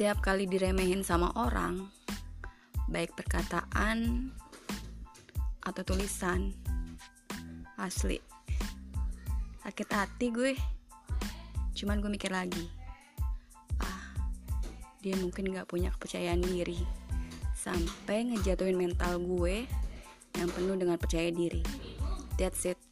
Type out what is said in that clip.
Setiap kali diremehin sama orang, baik perkataan atau tulisan, asli sakit hati gue. Cuman gue mikir lagi, ah, dia mungkin gak punya kepercayaan diri sampai ngejatuhin mental gue yang penuh dengan percaya diri. That's it.